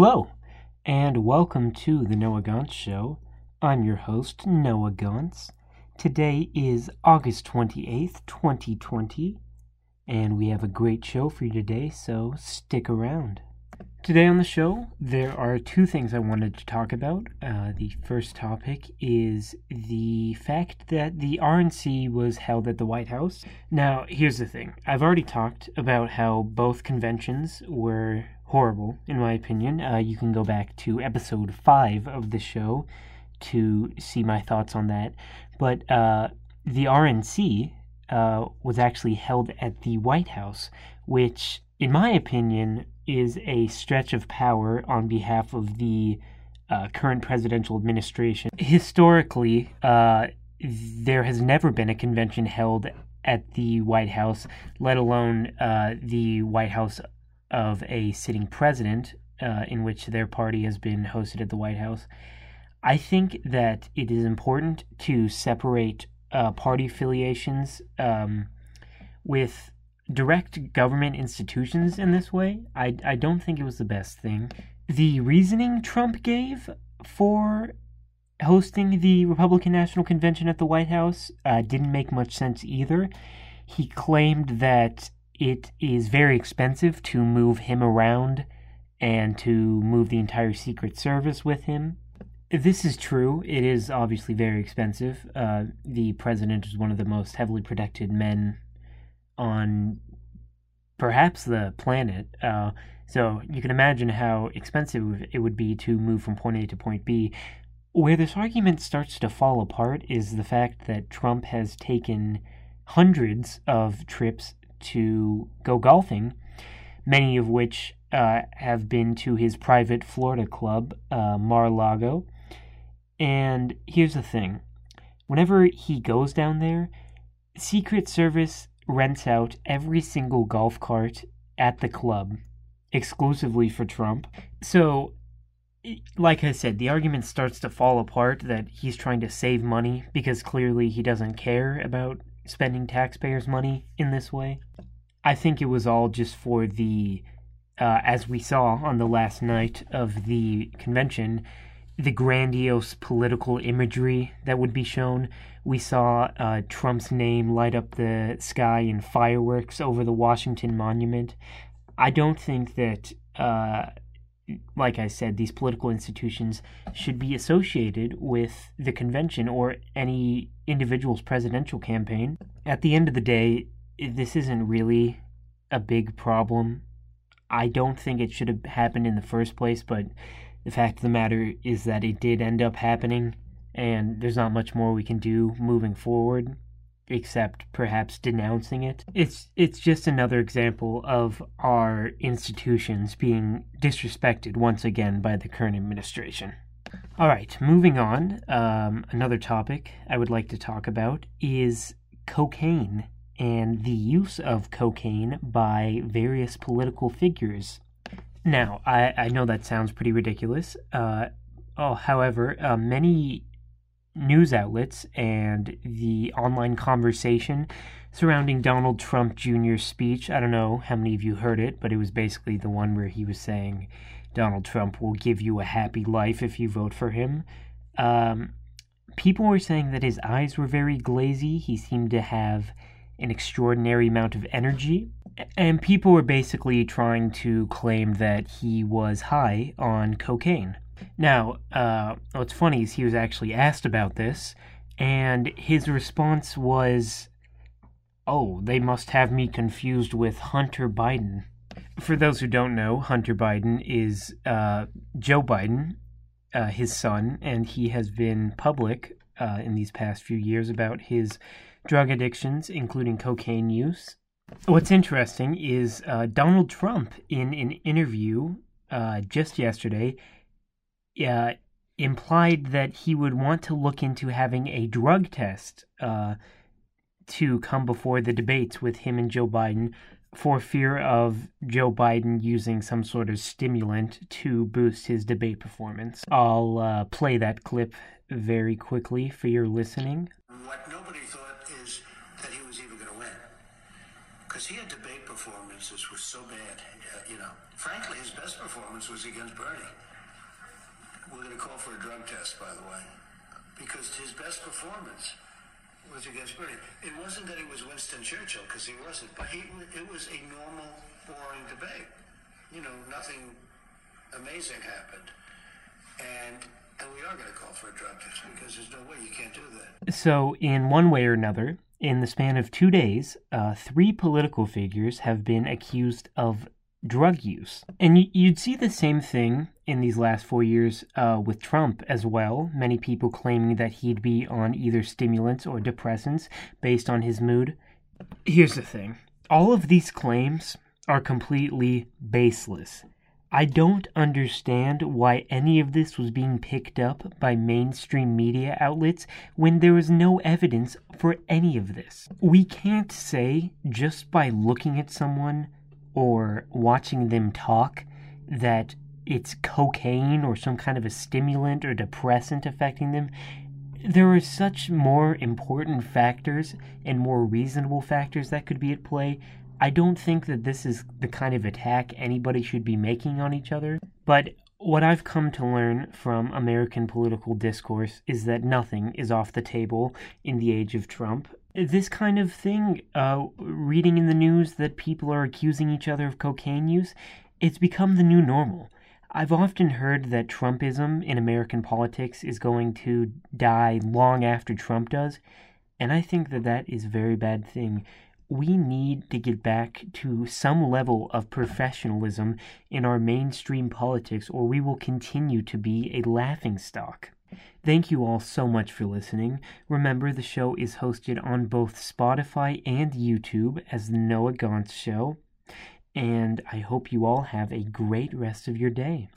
Hello, and welcome to the Noah Gauntz Show. I'm your host, Noah Gauntz. Today is August 28th, 2020, and we have a great show for you today, so stick around. Today on the show, there are two things I wanted to talk about. Uh, the first topic is the fact that the RNC was held at the White House. Now, here's the thing I've already talked about how both conventions were horrible, in my opinion. Uh, you can go back to episode 5 of the show to see my thoughts on that. But uh, the RNC uh, was actually held at the White House, which, in my opinion, is a stretch of power on behalf of the uh, current presidential administration. Historically, uh, there has never been a convention held at the White House, let alone uh, the White House of a sitting president, uh, in which their party has been hosted at the White House. I think that it is important to separate uh, party affiliations um, with direct government institutions in this way, I, I don't think it was the best thing. The reasoning Trump gave for hosting the Republican National Convention at the White House uh, didn't make much sense either. He claimed that it is very expensive to move him around and to move the entire Secret Service with him. This is true. It is obviously very expensive. Uh, the president is one of the most heavily protected men on perhaps the planet. Uh, so you can imagine how expensive it would be to move from point A to point B. Where this argument starts to fall apart is the fact that Trump has taken hundreds of trips to go golfing, many of which uh, have been to his private Florida club, uh, Mar-a-Lago. And here's the thing whenever he goes down there, Secret Service rents out every single golf cart at the club exclusively for Trump. So, like I said, the argument starts to fall apart that he's trying to save money because clearly he doesn't care about spending taxpayers' money in this way. I think it was all just for the, uh, as we saw on the last night of the convention, the grandiose political imagery that would be shown. We saw uh, Trump's name light up the sky in fireworks over the Washington Monument. I don't think that, uh, like I said, these political institutions should be associated with the convention or any individual's presidential campaign. At the end of the day, this isn't really a big problem. I don't think it should have happened in the first place, but the fact of the matter is that it did end up happening, and there's not much more we can do moving forward except perhaps denouncing it. It's it's just another example of our institutions being disrespected once again by the current administration. All right, moving on. Um, another topic I would like to talk about is cocaine and the use of cocaine by various political figures now, I, I know that sounds pretty ridiculous. Uh, oh, however, uh, many news outlets and the online conversation surrounding Donald Trump Jr.'s speech, I don't know how many of you heard it, but it was basically the one where he was saying Donald Trump will give you a happy life if you vote for him. Um, people were saying that his eyes were very glazy. He seemed to have an extraordinary amount of energy. And people were basically trying to claim that he was high on cocaine. Now, uh, what's funny is he was actually asked about this, and his response was, Oh, they must have me confused with Hunter Biden. For those who don't know, Hunter Biden is uh, Joe Biden, uh, his son, and he has been public uh, in these past few years about his drug addictions, including cocaine use. What's interesting is uh, Donald Trump, in an interview uh, just yesterday, uh, implied that he would want to look into having a drug test uh, to come before the debates with him and Joe Biden for fear of Joe Biden using some sort of stimulant to boost his debate performance. I'll uh, play that clip very quickly for your listening. What nobody thought is that he was even going to win. Because he had debate performances were so bad. Uh, you know, frankly, his best performance was against Bernie. Call for a drug test, by the way, because his best performance was against Bernie. It wasn't that he was Winston Churchill, because he wasn't, but he it was a normal, boring debate. You know, nothing amazing happened, and and we are going to call for a drug test because there's no way you can't do that. So, in one way or another, in the span of two days, uh, three political figures have been accused of drug use. And you'd see the same thing in these last four years uh, with Trump as well. Many people claiming that he'd be on either stimulants or depressants based on his mood. Here's the thing all of these claims are completely baseless. I don't understand why any of this was being picked up by mainstream media outlets when there is no evidence for any of this. We can't say just by looking at someone or watching them talk that it's cocaine or some kind of a stimulant or depressant affecting them. There are such more important factors and more reasonable factors that could be at play I don't think that this is the kind of attack anybody should be making on each other, but what I've come to learn from American political discourse is that nothing is off the table in the age of Trump. This kind of thing, uh, reading in the news that people are accusing each other of cocaine use, it's become the new normal. I've often heard that Trumpism in American politics is going to die long after Trump does, and I think that that is a very bad thing we need to get back to some level of professionalism in our mainstream politics, or we will continue to be a laughing stock. Thank you all so much for listening. Remember, the show is hosted on both Spotify and YouTube as the Noah Gauntz Show. And I hope you all have a great rest of your day.